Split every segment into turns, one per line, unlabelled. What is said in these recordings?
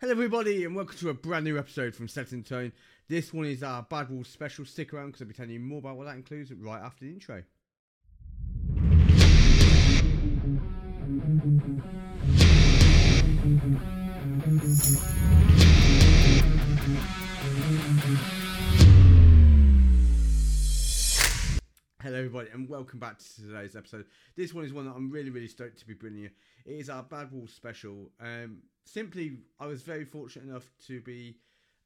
Hello, everybody, and welcome to a brand new episode from Set in Tone. This one is our Bad Wolves special. Stick around because I'll be telling you more about what that includes right after the intro. Everybody, and welcome back to today's episode. This one is one that I'm really, really stoked to be bringing you. It is our Bad Wolves special. Um, simply, I was very fortunate enough to be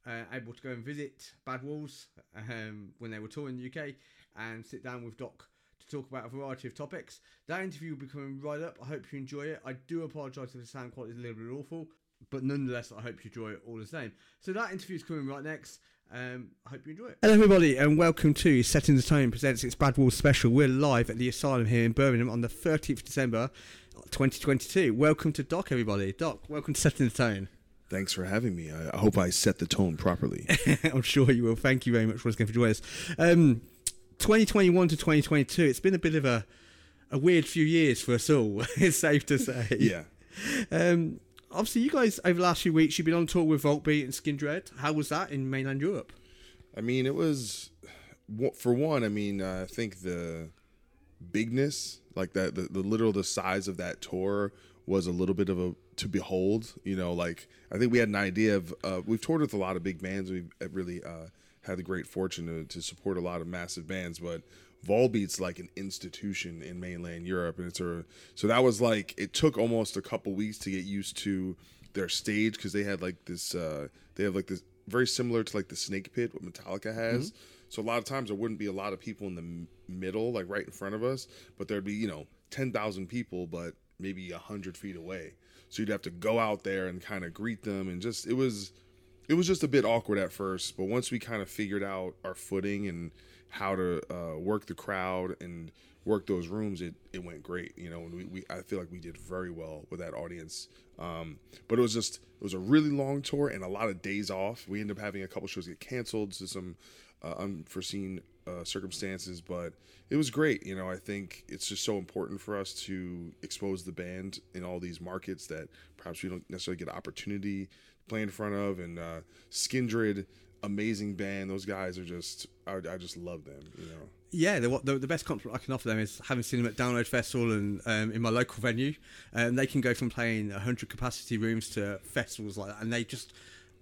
uh, able to go and visit Bad Wolves um, when they were touring the UK and sit down with Doc to talk about a variety of topics. That interview will be coming right up. I hope you enjoy it. I do apologise if the sound quality is a little bit awful, but nonetheless, I hope you enjoy it all the same. So that interview is coming right next. Um, I hope you enjoy it. Hello, everybody, and welcome to Setting the Tone presents its Bad Wolves special. We're live at the Asylum here in Birmingham on the 30th December 2022. Welcome to Doc, everybody. Doc, welcome to Setting the Tone.
Thanks for having me. I, I hope I set the tone properly.
I'm sure you will. Thank you very much for going to join us. Um, 2021 to 2022, it's been a bit of a, a weird few years for us all, it's safe to say.
yeah.
Um, obviously, you guys, over the last few weeks, you've been on tour with Volbeat and Skindred. How was that in mainland Europe?
I mean, it was for one. I mean, uh, I think the bigness, like that, the, the literal the size of that tour was a little bit of a to behold. You know, like I think we had an idea of uh, we've toured with a lot of big bands. We've really uh, had the great fortune to, to support a lot of massive bands, but Volbeat's like an institution in mainland Europe, and it's a so that was like it took almost a couple weeks to get used to their stage because they had like this uh, they have like this very similar to like the Snake Pit what Metallica has. Mm-hmm. So a lot of times there wouldn't be a lot of people in the m- middle, like right in front of us, but there'd be you know ten thousand people, but maybe a hundred feet away. So you'd have to go out there and kind of greet them, and just it was it was just a bit awkward at first. But once we kind of figured out our footing and how to uh, work the crowd and work those rooms, it, it went great. You know, and we, we I feel like we did very well with that audience. Um, but it was just it was a really long tour and a lot of days off. We ended up having a couple shows get canceled to some uh, unforeseen uh, circumstances, but it was great. You know, I think it's just so important for us to expose the band in all these markets that perhaps we don't necessarily get opportunity play in front of. And uh, Skindred amazing band. Those guys are just I, I just love them. You know.
Yeah, the, the, the best compliment I can offer them is having seen them at Download Festival and um, in my local venue. Um, they can go from playing 100 capacity rooms to festivals like that, and they just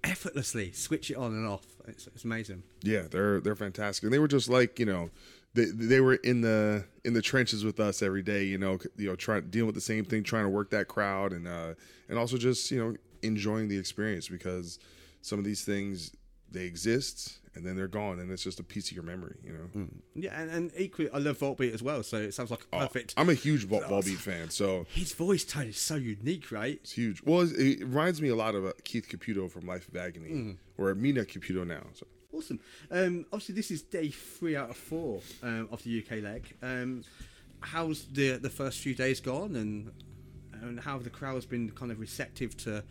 effortlessly switch it on and off. It's, it's amazing.
Yeah, they're they're fantastic, and they were just like you know. They, they were in the in the trenches with us every day, you know, you know, trying dealing with the same thing, trying to work that crowd, and uh, and also just you know enjoying the experience because some of these things they exist and then they're gone and it's just a piece of your memory you know?
Mm. yeah and, and, equally i love volbeat as well so it sounds like a oh, perfect
oh, i'm a huge Vol- volbeat fan so
his voice tone is so unique right?
It's huge. Well it, reminds me a lot of uh, keith caputo from life of agony mm. or mina caputo now so.
Awesome. Um, obviously this is day three out of four um, of the uk leg. Um, how's the the first few days gone and and how have the crowds been kind of receptive to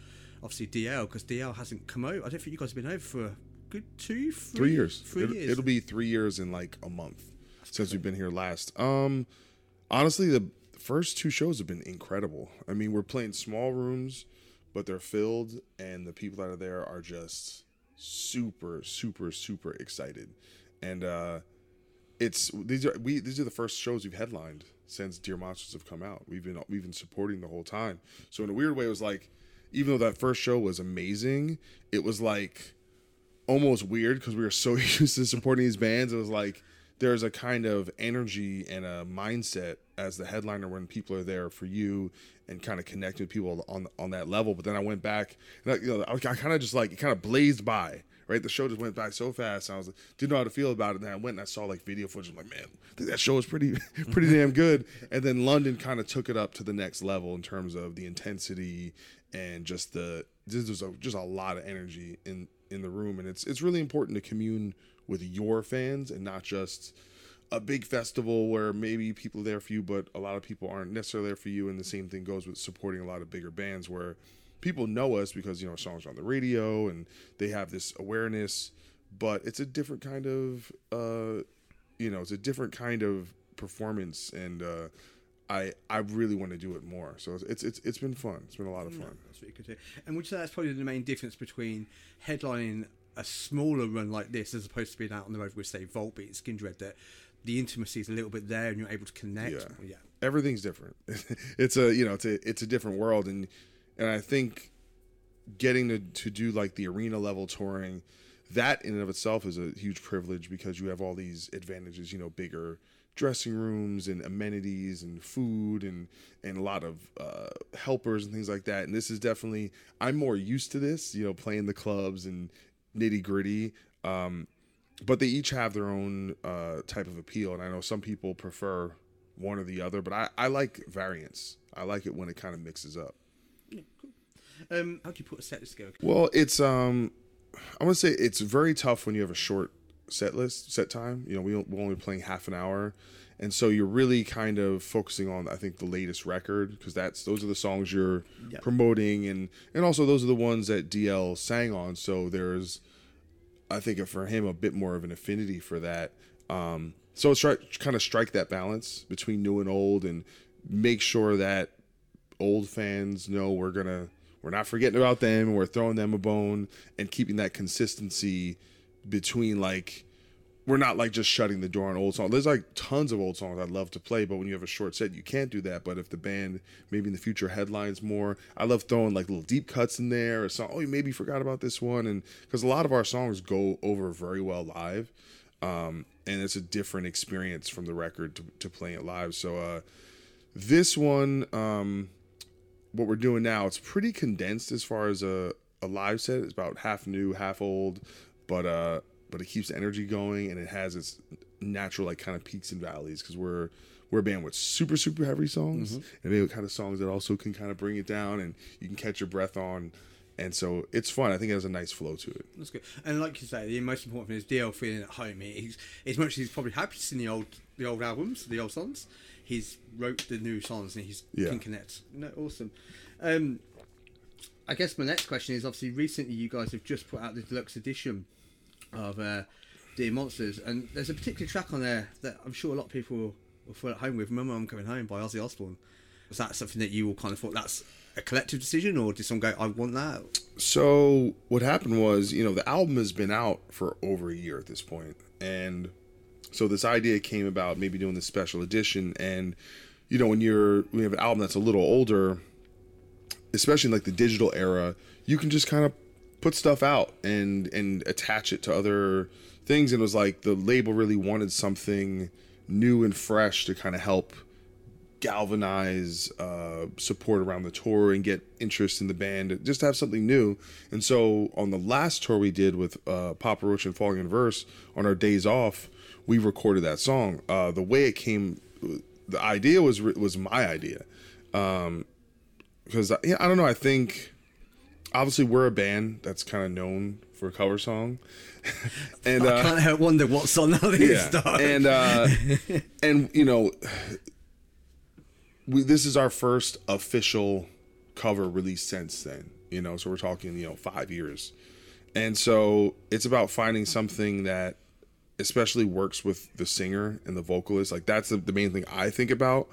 obviously DL because DL hasn't come out. I don't think you guys have been over for a good two, three,
three years.
3
it'll,
years.
It'll be three years in like a month That's since we've been here last. Um, honestly, the first two shows have been incredible. I mean, we're playing small rooms, but they're filled, and the people that are there are just super, super, super excited. And uh, it's these are we these are the first shows we've headlined since Dear Monsters have come out. We've been we've been supporting the whole time. So in a weird way, it was like even though that first show was amazing, it was like almost weird because we were so used to supporting these bands. It was like there's a kind of energy and a mindset as the headliner when people are there for you and kind of connecting with people on on that level. But then I went back and I, you know I, I kind of just like it kind of blazed by. Right, the show just went by so fast. I was like, didn't know how to feel about it. And then I went and I saw like video footage. I'm like, man, that show was pretty, pretty damn good. And then London kind of took it up to the next level in terms of the intensity and just the there's a, just a lot of energy in in the room, and it's it's really important to commune with your fans and not just a big festival where maybe people are there for you, but a lot of people aren't necessarily there for you. And the same thing goes with supporting a lot of bigger bands where people know us because you know songs on the radio and they have this awareness, but it's a different kind of uh, you know it's a different kind of performance and uh, I I really want to do it more. So it's it's it's, been fun. It's been a lot of mm. fun.
That's really good. And would you say that's probably the main difference between headlining a smaller run like this as opposed to being out on the road with, say, Volbeat, Skindred, that the intimacy is a little bit there and you're able to connect?
Yeah.
yeah.
everything's different. it's a you know it's a it's a different world, and and I think getting to to do like the arena level touring, that in and of itself is a huge privilege because you have all these advantages. You know, bigger dressing rooms and amenities and food and and a lot of uh, helpers and things like that. And this is definitely I'm more used to this. You know, playing the clubs and nitty gritty. Um, but they each have their own uh, type of appeal, and I know some people prefer one or the other, but I, I like variance. I like it when it kind of mixes up.
Um, how do you put a set together?
Well, it's um, I want to say it's very tough when you have a short set list, set time. You know, we, we're only playing half an hour, and so you're really kind of focusing on I think the latest record because that's those are the songs you're
Yeah.
promoting, and and also those are the ones that DL sang on. So there's, I think for him a bit more of an affinity for that. Um, so it's try kind of strike that balance between new and old, and make sure that old fans know we're gonna we're not forgetting about them we're throwing them a bone and keeping that consistency between like we're not like just shutting the door on old songs. There's like tons of old songs I'd love to play, but when you have a short set, you can't do that. But if the band maybe in the future headlines more, I love throwing like little deep cuts in there or. Oh, you maybe forgot about this one, and because a lot of our songs go over very well live, um, and it's a different experience from the record to, to playing it live. So uh, this one, um, what we're doing now, it's pretty condensed as far as a, a live set. It's about half new, half old, but uh, but it keeps the energy going and it has its natural like kind of peaks and valleys because we're we're a band with super super heavy songs and maybe kind of songs that also can kind of bring it down and you can catch your breath on. And so it's fun. I think it has a nice flow to it.
That's good. And like you say, the most important thing is DL feeling at home. He's as much as he's probably happy to sing the old the old albums, the old songs. He's wrote the new songs and he's
Yeah.
can connect. No, awesome. Um, I guess my next question is obviously recently you guys have just put out the deluxe edition of uh, Dear Monsters, and there's a particular track on there that I'm sure a lot of people will, feel at home with. Remember, I'm coming home by Ozzy Osbourne. Was that something that you all kind of thought that's a collective decision, or did someone go, "I want that"?
So what happened was, you know, the album has been out for over a year at this point, and so this idea came about, maybe doing this special edition. And you know, when you're you have an album that's a little older, especially in like the digital era, you can just kind of put stuff out and and attach it to other things. And it was like the label really wanted something new and fresh to kind of help galvanize uh, support around the tour and get interest in the band, just to have something new. And so on the last tour we did with uh, Papa Roach and Falling in Reverse on our days off, we recorded that song. Uh, the way it came, the idea was was my idea, because yeah, I don't know. I think obviously we're a band that's kind of known for a cover song, and
I
uh,
can't help wonder what's on that list.
yeah.
dog.
and uh and you know we this is our first official cover release since then you know so we're talking you know five years and so it's about finding something that especially works with the singer and the vocalist like that's the, the main thing i think about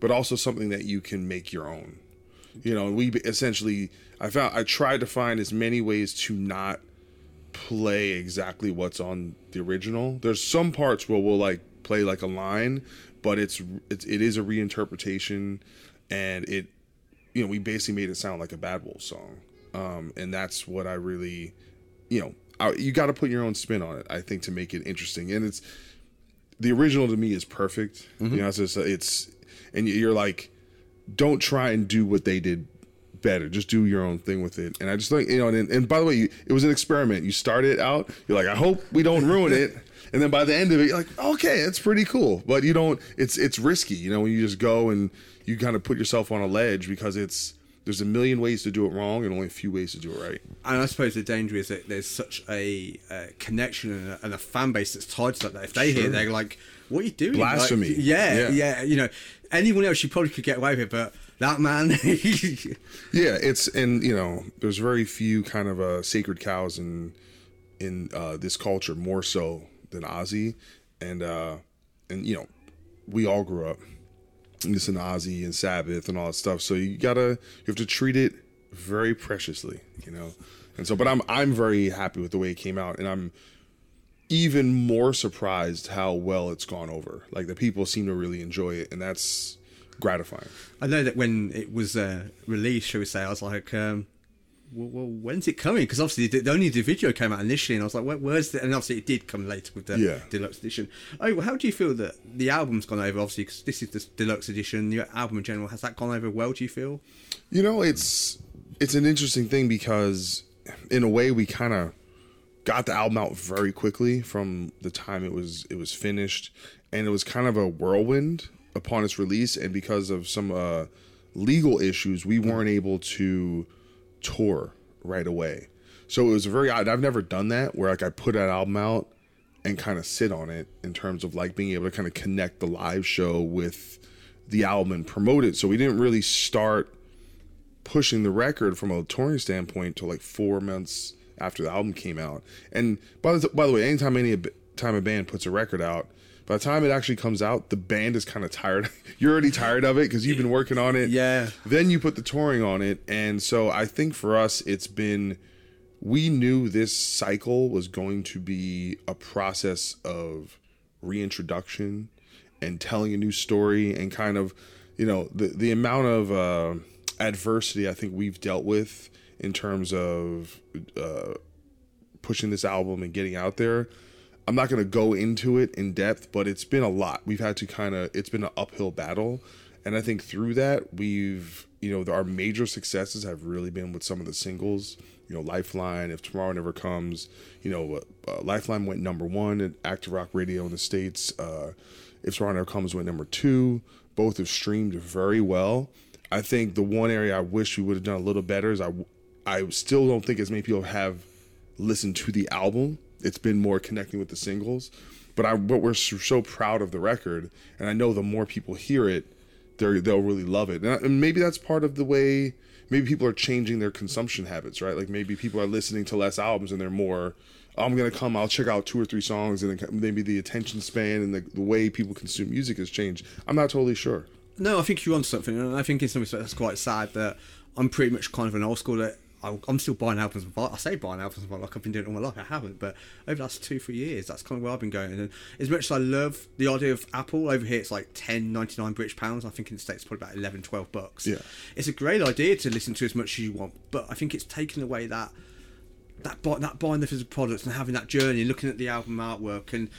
but also something that you can make your own you know we essentially i found i tried to find as many ways to not play exactly what's on the original. There's some parts where we'll like play like a line, but it's it's it is a reinterpretation, and it you know we basically made it sound like a Bad Wolf song, um, and that's what I really you know I, you got to put your own spin on it. I think to make it interesting, and it's the original to me is perfect. You know, it's just it's and you're like, don't try and do what they did better. Just do your own thing with it. And I just think, you know, and, and by the way, you, it was an experiment. You start it out, you're like, I hope we don't ruin it. And then by the end of it, you're like, okay, it's pretty cool. But you don't, it's, it's risky, you know, when you just go and you kind of put yourself on a ledge because it's, there's a million ways to do it wrong and only a few ways to do it right.
And I suppose the danger is that there's such a uh, connection and a, and a fan base that's tied to that. that If they hear, they're like, "What are you doing?" Like,
Blasphemy.
yeah,
Yeah.
yeah, You know, anyone else you probably could get away with, it, but that man.
Yeah, it's and you know, there's very few kind of uh, sacred cows in in uh, this culture more so than Ozzy, and uh, and you know, we all grew up listen to Ozzy and Sabbath and all that stuff. So you gotta you have to treat it very preciously, you know. And so, but I'm I'm very happy with the way it came out, and I'm even more surprised how well it's gone over. Like the people seem to really enjoy it, and that's gratifying.
I know that when it was uh, released, shall we say, I was like, um, well, well, when's it coming? Because obviously the, the only the video came out initially, and I was like, Where, where's the? And obviously it did come later with the
Yeah.
deluxe edition. Oh, well, how do you feel that the album's gone over? Obviously, because this is the deluxe edition. Your album in general has that gone over well? Do you feel?
You know, it's it's an interesting thing because in a way we kind of got the album out very quickly from the time it was it was finished and it was kind of a whirlwind upon its release and because of some uh legal issues we weren't able to tour right away. So it was very odd. I've never done that where like I put an album out and kind of sit on it in terms of like being able to kind of connect the live show with the album and promote it. So we didn't really start pushing the record from a touring standpoint till like four months after the album came out. And by the by the way, anytime any time a band puts a record out, by the time it actually comes out, the band is kind of tired. You're already tired of it because you've been working on it.
Yeah.
Then you put the touring on it, and so I think for us, it's been. We knew this cycle was going to be a process of reintroduction and telling a new story and kind of, you know, the the amount of uh, adversity I think we've dealt with in terms of uh, pushing this album and getting out there. I'm not going to go into it in depth, but it's been a lot. We've had to kind of, it's been an uphill battle. And I think through that, we've, you know, our major successes have really been with some of the singles, you know, Lifeline, If Tomorrow Never Comes, you know, uh, Lifeline went number one at Active Rock Radio in the States. Uh, if Tomorrow Never Comes went number two. Both have streamed very well. I think the one area I wish we would have done a little better is I, I still don't think as many people have listened to the album. It's been more connecting with the singles, but I but we're so proud of the record, and I know the more people hear it, they they'll really love it, and, I- and maybe that's part of the way. Maybe people are changing their consumption habits, right? Like maybe people are listening to less albums and they're more. "Oh, I'm gonna come. I'll check out two or three songs, and then maybe the attention span and the, the way people consume music has changed. I'm not totally sure.
No, I think you're on something, and I think in some respects that's quite sad that I'm pretty much kind of an old school that I'm still buying albums. I say buying albums like I've been doing it all my life. I haven't, but over the last two, three years, that's kind of where I've been going. And as much as I love the idea of Apple, over here it's like 10, 99 British pounds. I think in the States it's probably about 11, 12 bucks.
Yeah.
It's a great idea to listen to as much as you want, but I think it's taken away that that buy, that buying the physical products and having that journey, looking at the album artwork, and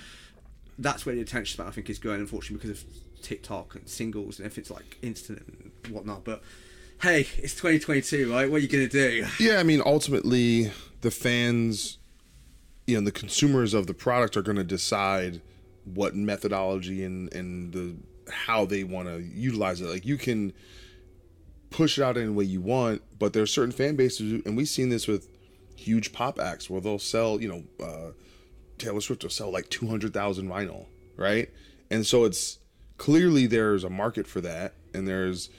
that's where the attention span I think is going. Unfortunately, because of TikTok and singles and if it's like instant and whatnot. But hey, it's 2022, right? What are you gonna do?
Yeah, I mean, ultimately, the fans, you know, the consumers of the product are going to decide what methodology and and the how they want to utilize it. Like you can push it out any way you want, but there are certain fan bases, and we've seen this with huge pop acts where they'll sell, you know, uh, Taylor Swift will sell like two hundred thousand vinyl, right? And so it's clearly there's a market for that, and there's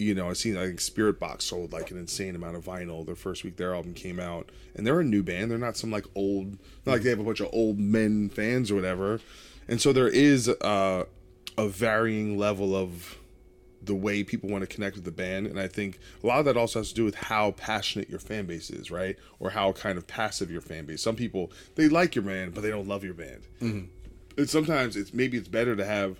you know, I seen I think Spiritbox sold like an insane amount of vinyl the first week their album came out, and they're a new band. They're not some like old, not like they have a bunch of old men fans or whatever. And so there is uh, a varying level of the way people want to connect with the band, and I think a lot of that also has to do with how passionate your fan base is, right? Or how kind of passive your fan base. Some people they like your band, but they don't love your band. And sometimes it's maybe it's better to have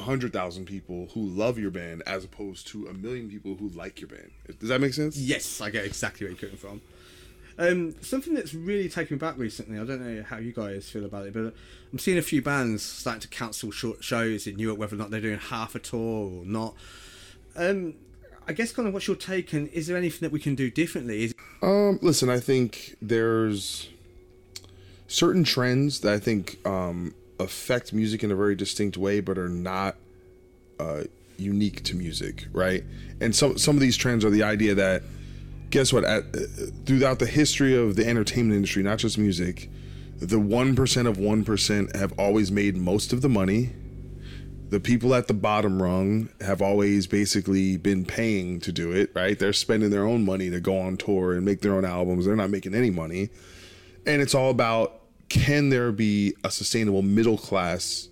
hundred thousand people who love your band as opposed to a million people who like your band. Does that make sense?
Yes, I get exactly where you're coming from. Um, something that's really taken me back recently. I don't know how you guys feel about it, but I'm seeing a few bands starting to cancel short shows in Europe, whether or not they're doing half a tour or not. Um, I guess kind of what's your take, and is there anything that we can do differently? Is
Um, listen, I think there's certain trends that I think um, affect music in a very distinct way, but are not uh, unique to music, right? And some some of these trends are the idea that guess what? At, uh, throughout the history of the entertainment industry, not just music, the one percent of one percent have always made most of the money. The people at the bottom rung have always basically been paying to do it, right? They're spending their own money to go on tour and make their own albums. They're not making any money. And it's all about can there be a sustainable middle class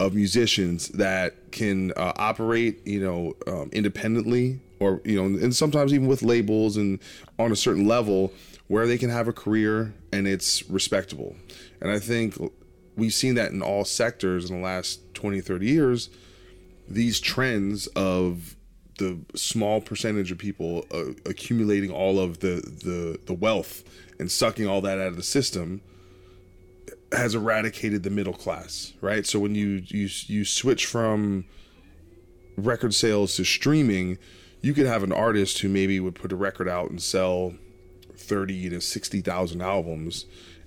of musicians that can uh, operate, you know, um, independently, or you know, and sometimes even with labels and on a certain level where they can have a career and it's respectable. And I think we've seen that in all sectors in the last 20, 30 years. These trends of the small percentage of people uh, accumulating all of the, the the wealth and sucking all that out of the system has eradicated the middle class, right? So when you you you switch from record sales to streaming, you could have an artist who maybe would put a record out and sell 30 to 60,000 albums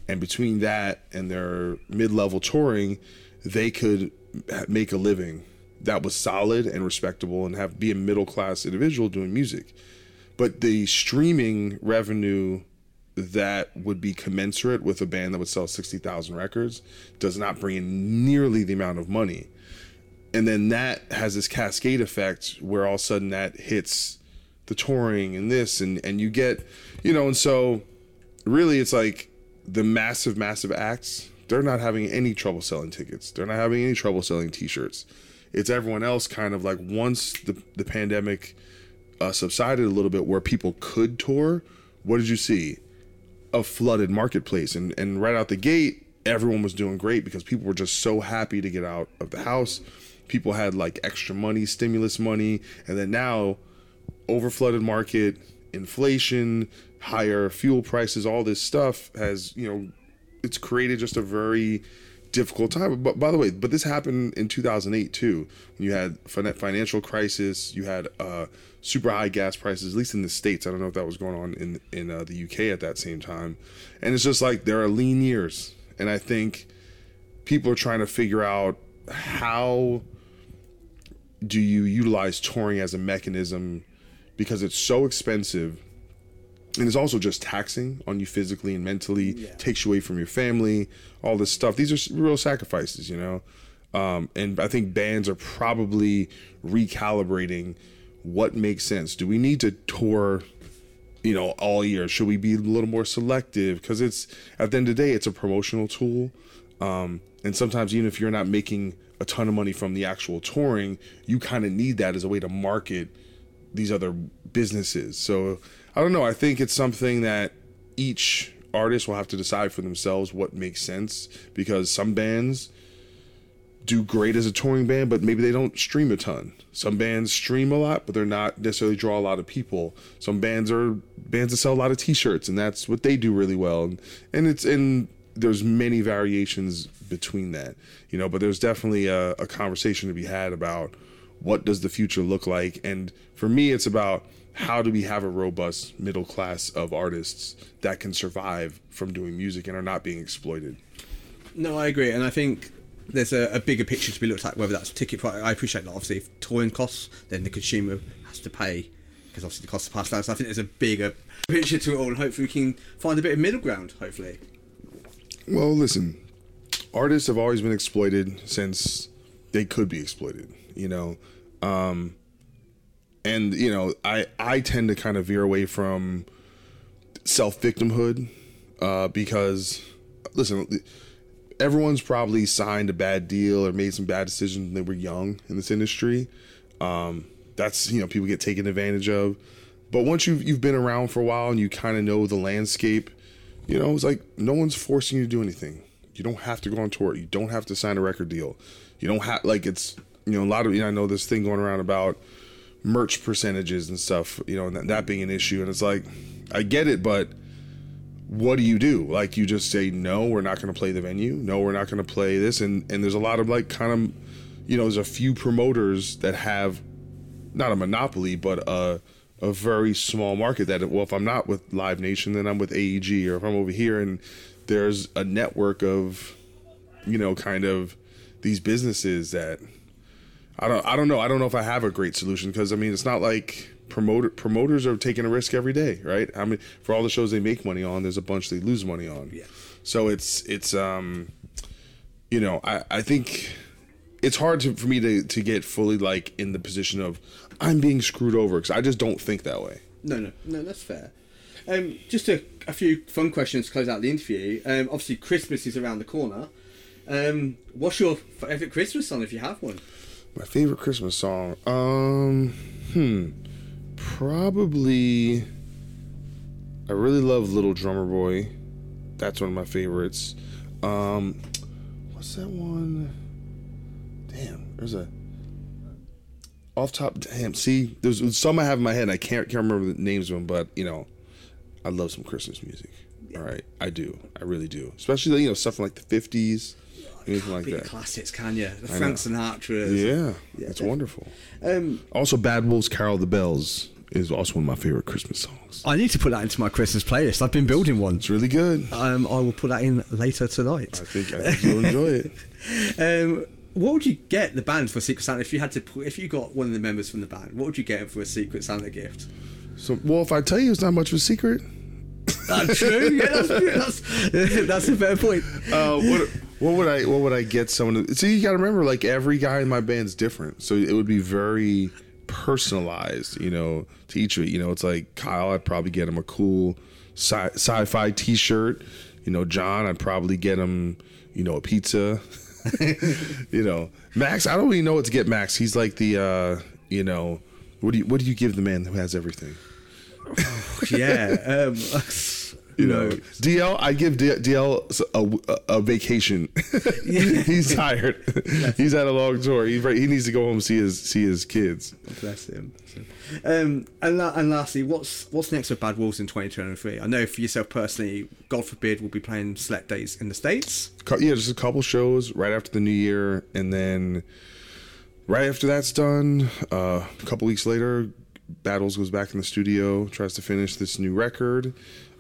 and between that and their mid-level touring, they could make a living that was solid and respectable and have be a middle class individual doing music. But the streaming revenue that would be commensurate with a band that would sell 60,000 records does not bring in nearly the amount of money. And then that has this cascade effect where all of a sudden that hits the touring and this and and you get, you know, and so really it's like the massive massive acts, they're not having any trouble selling tickets. They're not having any trouble selling t-shirts. It's everyone else kind of like once the the pandemic uh, subsided a little bit where people could tour, what did you see? A flooded marketplace. And and right out the gate everyone was doing great because people were just so happy to get out of the house. People had like extra money stimulus money. And then now over flooded market inflation higher fuel prices all this stuff has you know it's created just a very difficult time but by the way but this happened in 2008 too you had financial crisis you had uh super high gas prices, at least in the states. I don't know if that was going on in in uh, the UK at that same time. And it's just like there are lean years, and I think people are trying to figure out how do you utilize touring as a mechanism because it's so expensive and it's also just taxing on you physically and mentally yeah. takes you away from your family all this stuff these are real sacrifices you know um, and i think bands are probably recalibrating what makes sense. Do we need to tour, you know, all year? Should we be a little more selective? Because it's at the end of the day, it's a promotional tool, um, and sometimes even if you're not making a ton of money from the actual touring, you kind of need that as a way to market these other businesses. So I don't know. I think it's something that each artist will have to decide for themselves what makes sense because some bands do great as a touring band, but maybe they don't stream a ton. Some bands stream a lot, but they're not necessarily draw a lot of people. Some bands are bands that sell a lot of T-shirts, and that's what they do really well. And, and it's and there's many variations between that, you know. But there's definitely a, a conversation to be had about what does the future look like. And for me, it's about how do we have a robust middle class of artists that can survive from doing music and are not being exploited.
No, I agree, and I think there's a, a, bigger picture to be looked at, whether that's ticket price. I appreciate that. Obviously, if touring costs, then the consumer has to pay because obviously the cost of passed down. So I think there's a bigger picture to it all, and hopefully we can find a bit of middle ground. Hopefully.
Well, listen, artists have always been exploited since they could be exploited. You know, um, and you know, I I tend to kind of veer away from self victimhood uh, because listen everyone's probably signed a bad deal or made some bad decisions when they were young in this industry. Um, that's you know people get taken advantage of. But once you've you've been around for a while and you kind of know the landscape, you know it's like no one's forcing you to do anything. You don't have to go on tour. You don't have to sign a record deal. You don't have like it's you know a lot of you know I know this thing going around about merch percentages and stuff. You know and that, that being an issue, and it's like I get it, but what do you do? Like you just say no, we're not going to play the venue. No, we're not going to play this. And and there's a lot of like kind of, you know, there's a few promoters that have, not a monopoly, but a a very small market. That well, if I'm not with Live Nation, then I'm with AEG, or if I'm over here and there's a network of, you know, kind of these businesses that I don't I don't know I don't know if I have a great solution because I mean it's not like promoter promoters are taking a risk every day, right? I mean, for all the shows they make money on, there's a bunch they lose money on.
Yeah.
So it's it's um, you know, I I think it's hard to, for me to to get fully like in the position of I'm being screwed over because I just don't think that way.
No, no, no, that's fair. Um, just a, a few fun questions to close out the interview. Um, obviously, Christmas is around the corner. Um, what's your favorite Christmas song if you have one?
My favorite Christmas song. Um, hmm, probably. I really love Little Drummer Boy. That's one of my favorites. Um, what's that one? Damn, there's a off top. Damn, see, there's some I have in my head. And I can't can't remember the names of them, but you know, I love some Christmas music. All right, I do. I really do. Especially you know stuff from like the fifties, anything like
Big
that.
classics, can you? The Frank Sinatra.
Yeah,
Yeah,
it's wonderful.
Um,
Also, Bad Wolves Carol the Bells is also one of my favorite Christmas songs.
I need to put that into my Christmas playlist. I've been building one.
It's really good.
Um, I will put that in later tonight.
I think, I think you'll enjoy it.
Um, what would you get the band for Secret Santa if you had to? Put, if you got one of the members from the band, what would you get 'em for a Secret Santa gift?
So, well, if I tell you it's not much of a secret,
That's true. Yeah, that's true. That's, that's a fair point.
uh, what what would I what would I get someone? To, see, you got to remember, like every guy in my band's different, so it would be very personalized, you know, to each of it. You know, it's like Kyle, I'd probably get him a cool sci- sci-fi T-shirt. You know, John, I'd probably get him, you know, a pizza. you know, Max, I don't really know what to get Max. He's like the, uh, you know, what do you what do you give the man who has everything?
Yeah. Um,
You know, DL, I give DL a, a, a vacation. He's tired. He's had a long tour. He he needs to go home and see his see his kids.
Bless him. Um, and, la- and lastly, what's what's next with Bad Wolves in 2023? I know for yourself personally, God forbid, we'll be playing select days in the States.
Yeah, just a couple shows right after the new year, and then right after that's done, uh, a couple weeks later, Bad Wolves goes back in the studio, tries to finish this new record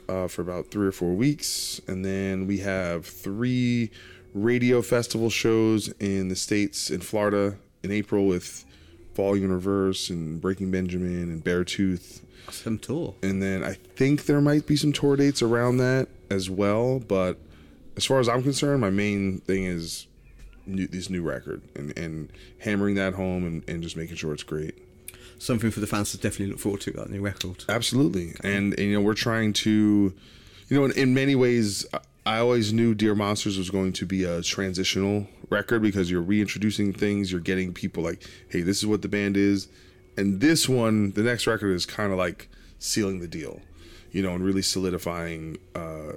uh, for about three or four weeks, and then we have three radio festival shows in the states in Florida in April with Falling in Reverse and Breaking Benjamin and Beartooth
Some tour.
and then I think there might be some tour dates around that as well. But as far as I'm concerned, my main thing is new, this new record and, and hammering that home and, and just making sure it's great.
Something for the fans to definitely look forward to. That new record.
Absolutely, and, and you know we're trying to, you know, in, in many ways, I- always knew Dear Monsters was going to be a transitional record because you're reintroducing things, you're getting people like, hey, this is what the band is, and this one, the next record is kind of like sealing the deal, you know, and really solidifying uh,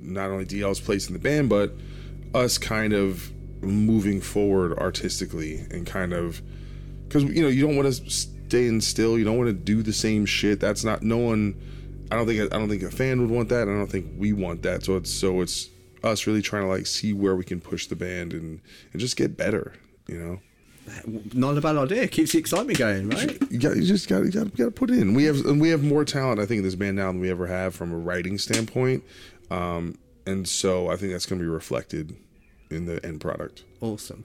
not only DL's place in the band, but us kind of moving forward artistically and kind of because you know you don't want to stay in still. You don't want to do the same shit. That's not no one. I don't think I don't think a fan would want that. I don't think we want that. So it's so it's us really trying to like see where we can push the band and and just get better. You know,
Not a bad idea. Keeps the excitement going, right?
you got you just got you got, to put it in. We have and we have more talent I think in this band now than we ever have from a writing standpoint. Um, and so I think that's going to be reflected in the end product.
Awesome.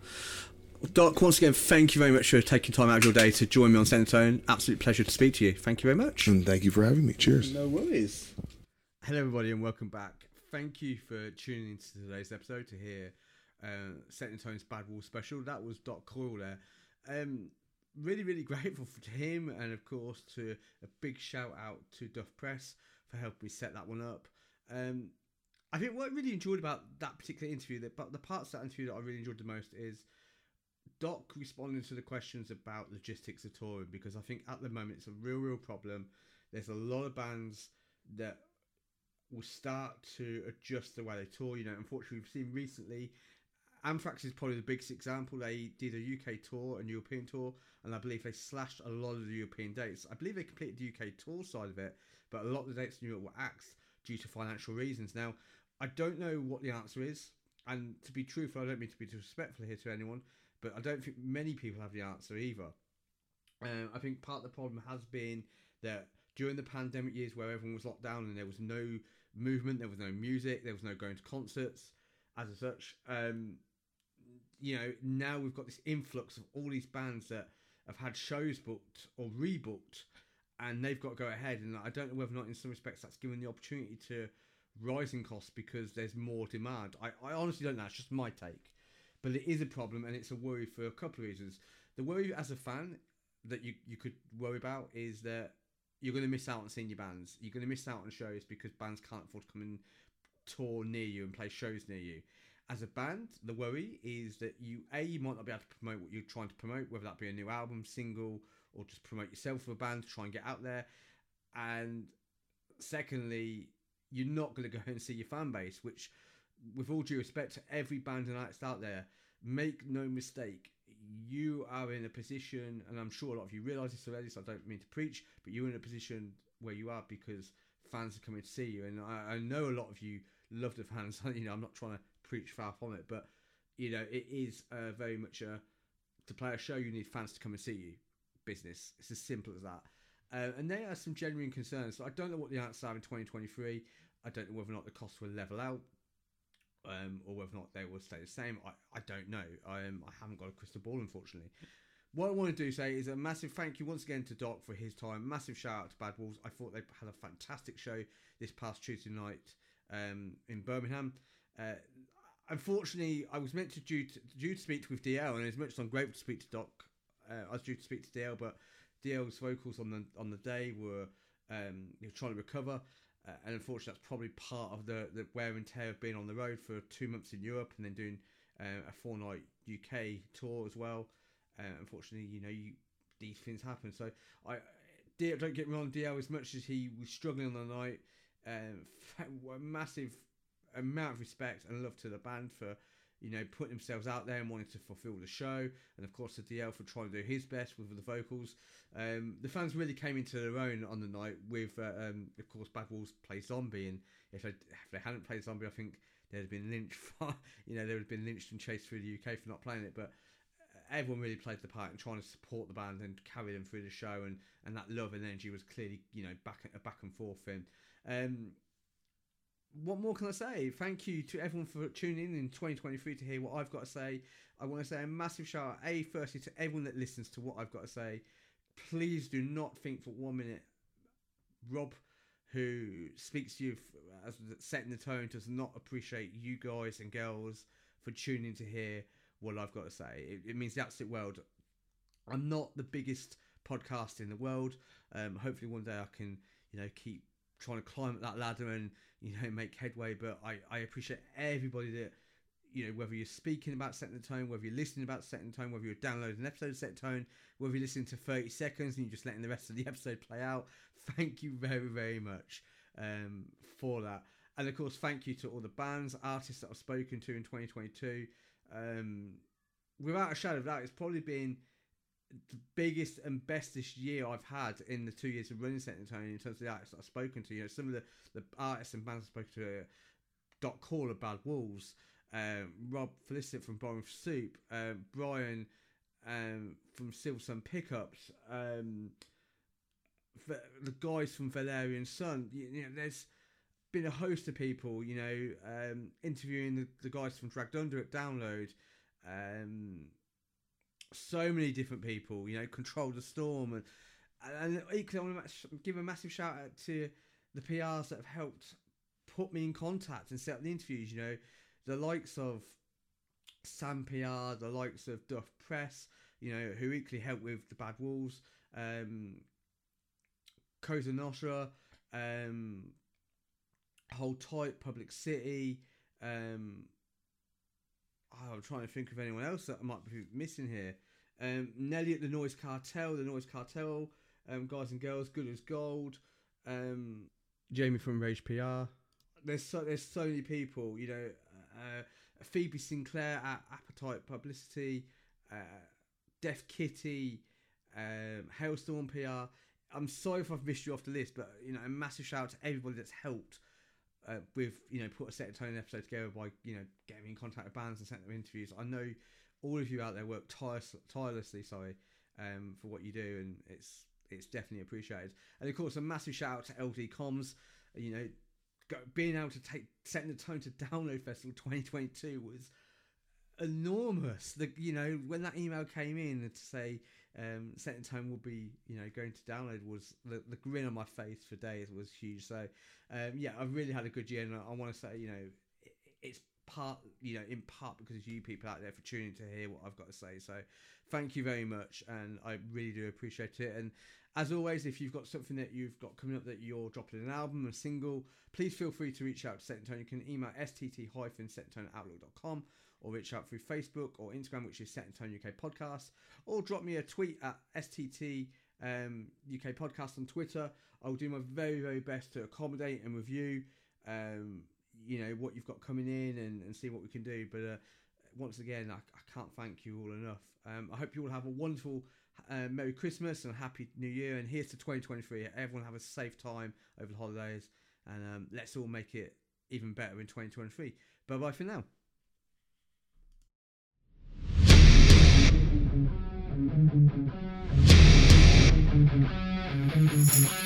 Doc, once again, thank you very much for taking time out of your day to join me on Senatone. Absolute pleasure to speak to you. Thank you very much.
And thank you for having me. Cheers.
No worries. Hello, everybody, and welcome back. Thank you for tuning into today's episode to hear uh, Set in Tone's Bad Wolves special. That was Doc Coyle there. Um, really, really grateful for, to him, and of course, to a big shout out to Duff Press for helping me set that one up. Um, I think what I really enjoyed about that particular interview, that but the parts of that interview that I really enjoyed the most is Doc responding to the questions about logistics of touring because I think at the moment it's a real, real problem. There's a lot of bands that will start to adjust the way they tour. You know, unfortunately, we've seen recently. Anthrax is probably the biggest example. They did a UK tour and European tour, and I believe they slashed a lot of the European dates. I believe they completed the UK tour side of it, but a lot of the dates in Europe were axed due to financial reasons. Now, I don't know what the answer is, and to be truthful, I don't mean to be disrespectful here to anyone, but I don't think many people have the answer either. Um, I think part of the problem has been that during the pandemic years where everyone was locked down and there was no movement, there was no music, there was no going to concerts as such. Um, you know, now we've got this influx of all these bands that have had shows booked or rebooked and they've got to go ahead. And I don't know whether or not, in some respects, that's given the opportunity to rising costs because there's more demand. I, I honestly don't know. It's just my take. But it is a problem and it's a worry for a couple of reasons. The worry as a fan that you, you could worry about is that you're going to miss out on seeing your bands. You're going to miss out on shows because bands can't afford to come and tour near you and play shows near you. as a band, the worry is that you a you might not be able to promote what you're trying to promote, whether that be a new album, single, or just promote yourself for a band to try and get out there. And secondly, you're not going to go and see your fan base, which, with all due respect to every band and artist out there, make no mistake, you are in a position, and I'm sure a lot of you realise this already, so I don't mean to preach, but you're in a position where you are because fans are coming to see you, and I, I know a lot of you love the fans. You know, I'm not trying to preach far from it, but you know, it is uh, very much a to play a show. You need fans to come and see you. Business. It's as simple as that. Uh, and there are some genuine concerns. So I don't know what the answers are in 2023. I don't know whether or not the costs will level out, um, or whether or not they will stay the same. I, I don't know. I, um, I haven't got a crystal ball, unfortunately. What I want to do say is a massive thank you once again to Doc for his time. Massive shout out to Bad Wolves. I thought they had a fantastic show this past Tuesday night um, in Birmingham. Uh, unfortunately, I was meant to due, to due to speak with DL, and as much as I'm grateful to speak to Doc, uh, I was due to speak to DL, but DL's vocals on the on the day were um, trying to recover, uh, and unfortunately, that's probably part of the, the wear and tear of being on the road for two months in Europe and then doing uh, a four night UK tour as well. Uh, unfortunately, you know, you, these things happen. So I, DL, don't get me wrong, DL as much as he was struggling on the night, um, massive amount of respect and love to the band for you know putting themselves out there and wanting to fulfill the show. And of course the DL for trying to do his best with the vocals. Um, the fans really came into their own on the night with uh, um, of course Bad Wolves play Zombie. And if they, if they hadn't played Zombie I think they'd have been lynched for, you know they would have been lynched and chased through the UK for not playing it. But uh, everyone really played the part and trying to support the band and carry them through the show. And, and that love and energy was clearly you know back back and forth. And um, what more can I say? Thank you to everyone for tuning in in 2023 to hear what I've got to say. I want to say a massive shout out, A, firstly, to everyone that listens to what I've got to say. Please do not think for one minute Rob, who speaks to you as setting the tone, does not appreciate you guys and girls for tuning to hear what I've got to say. It, it means the absolute world. I'm not the biggest podcast in the world. Um, hopefully, one day I can, you know, keep trying to climb up that ladder and you know make headway. But I I appreciate everybody that you know whether you're speaking about setting the tone, whether you're listening about setting the tone, whether you're downloading an episode set tone, whether you're listening to 30 seconds and you're just letting the rest of the episode play out. Thank you very very much um, for that. And of course, thank you to all the bands, artists that I've spoken to in 2022. Um, without a shadow of doubt, it's probably been the biggest and bestest year I've had in the two years of running Set in Tony in terms of the artists I've spoken to. You know, some of the, the artists and bands I've spoken to, uh, Doc Coyle of Bad Wolves, um, Rob Felicit from Borrowing Soup, um, Brian um, from Silversun Pickups, um, the, guys from Valerian Sun. You, you, know, there's been a host of people, you know, um, interviewing the, the guys from Dragged Under at Download. So many different people, you know, control the storm, and and equally, I want to give a massive shout out to the PRs that have helped put me in contact and set up the interviews. You know, the likes of Sam PR, the likes of Duff Press, you know, who equally helped with the Bad Wolves, um, Cosa Nostra, um, Hold Tight, Public City. Um, I'm trying to think of anyone else that I might be missing here. Um, Nelly at the Noise Cartel, the Noise Cartel, um, guys and girls, good as gold. Um, Jamie from Rage PR. There's so there's so many people, you know. Uh, Phoebe Sinclair at Appetite Publicity, uh, Deaf Kitty, um, Hailstorm PR. I'm sorry if I've missed you off the list, but you know, a massive shout out to everybody that's helped uh, with you know put a set of tone episode together by you know getting in contact with bands and setting them interviews. I know all of you out there work tireless, tirelessly, sorry, um, for what you do, and it's it's definitely appreciated. And of course, a massive shout out to LD Comms. You know, go, being able to take setting the tone to Download Festival 2022 was enormous. The you know when that email came in to say um, tone will be you know going to download was the, the grin on my face for days was huge. So um, yeah, I've really had a good year, and I, I want to say you know it, it's part, you know, in part because of you people out there for tuning to hear what I've got to say. So, thank you very much, and I really do appreciate it. And as always, if you've got something that you've got coming up that you're dropping an album, a single, please feel free to reach out to Set. You can email stt-setandtoneoutlook.com or reach out through Facebook or Instagram, which is Set and Tone UK Podcast, or drop me a tweet at STT um, UK Podcast on Twitter. I will do my very, very best to accommodate and review, um, you know, what you've got coming in and, and see what we can do. But uh, once again, I, I can't thank you all enough. Um, I hope you all have a wonderful uh, Merry Christmas and Happy New Year. And here's to 2023. Everyone have a safe time over the holidays. And um, let's all make it even better in 2023. Bye bye for now. Thank you.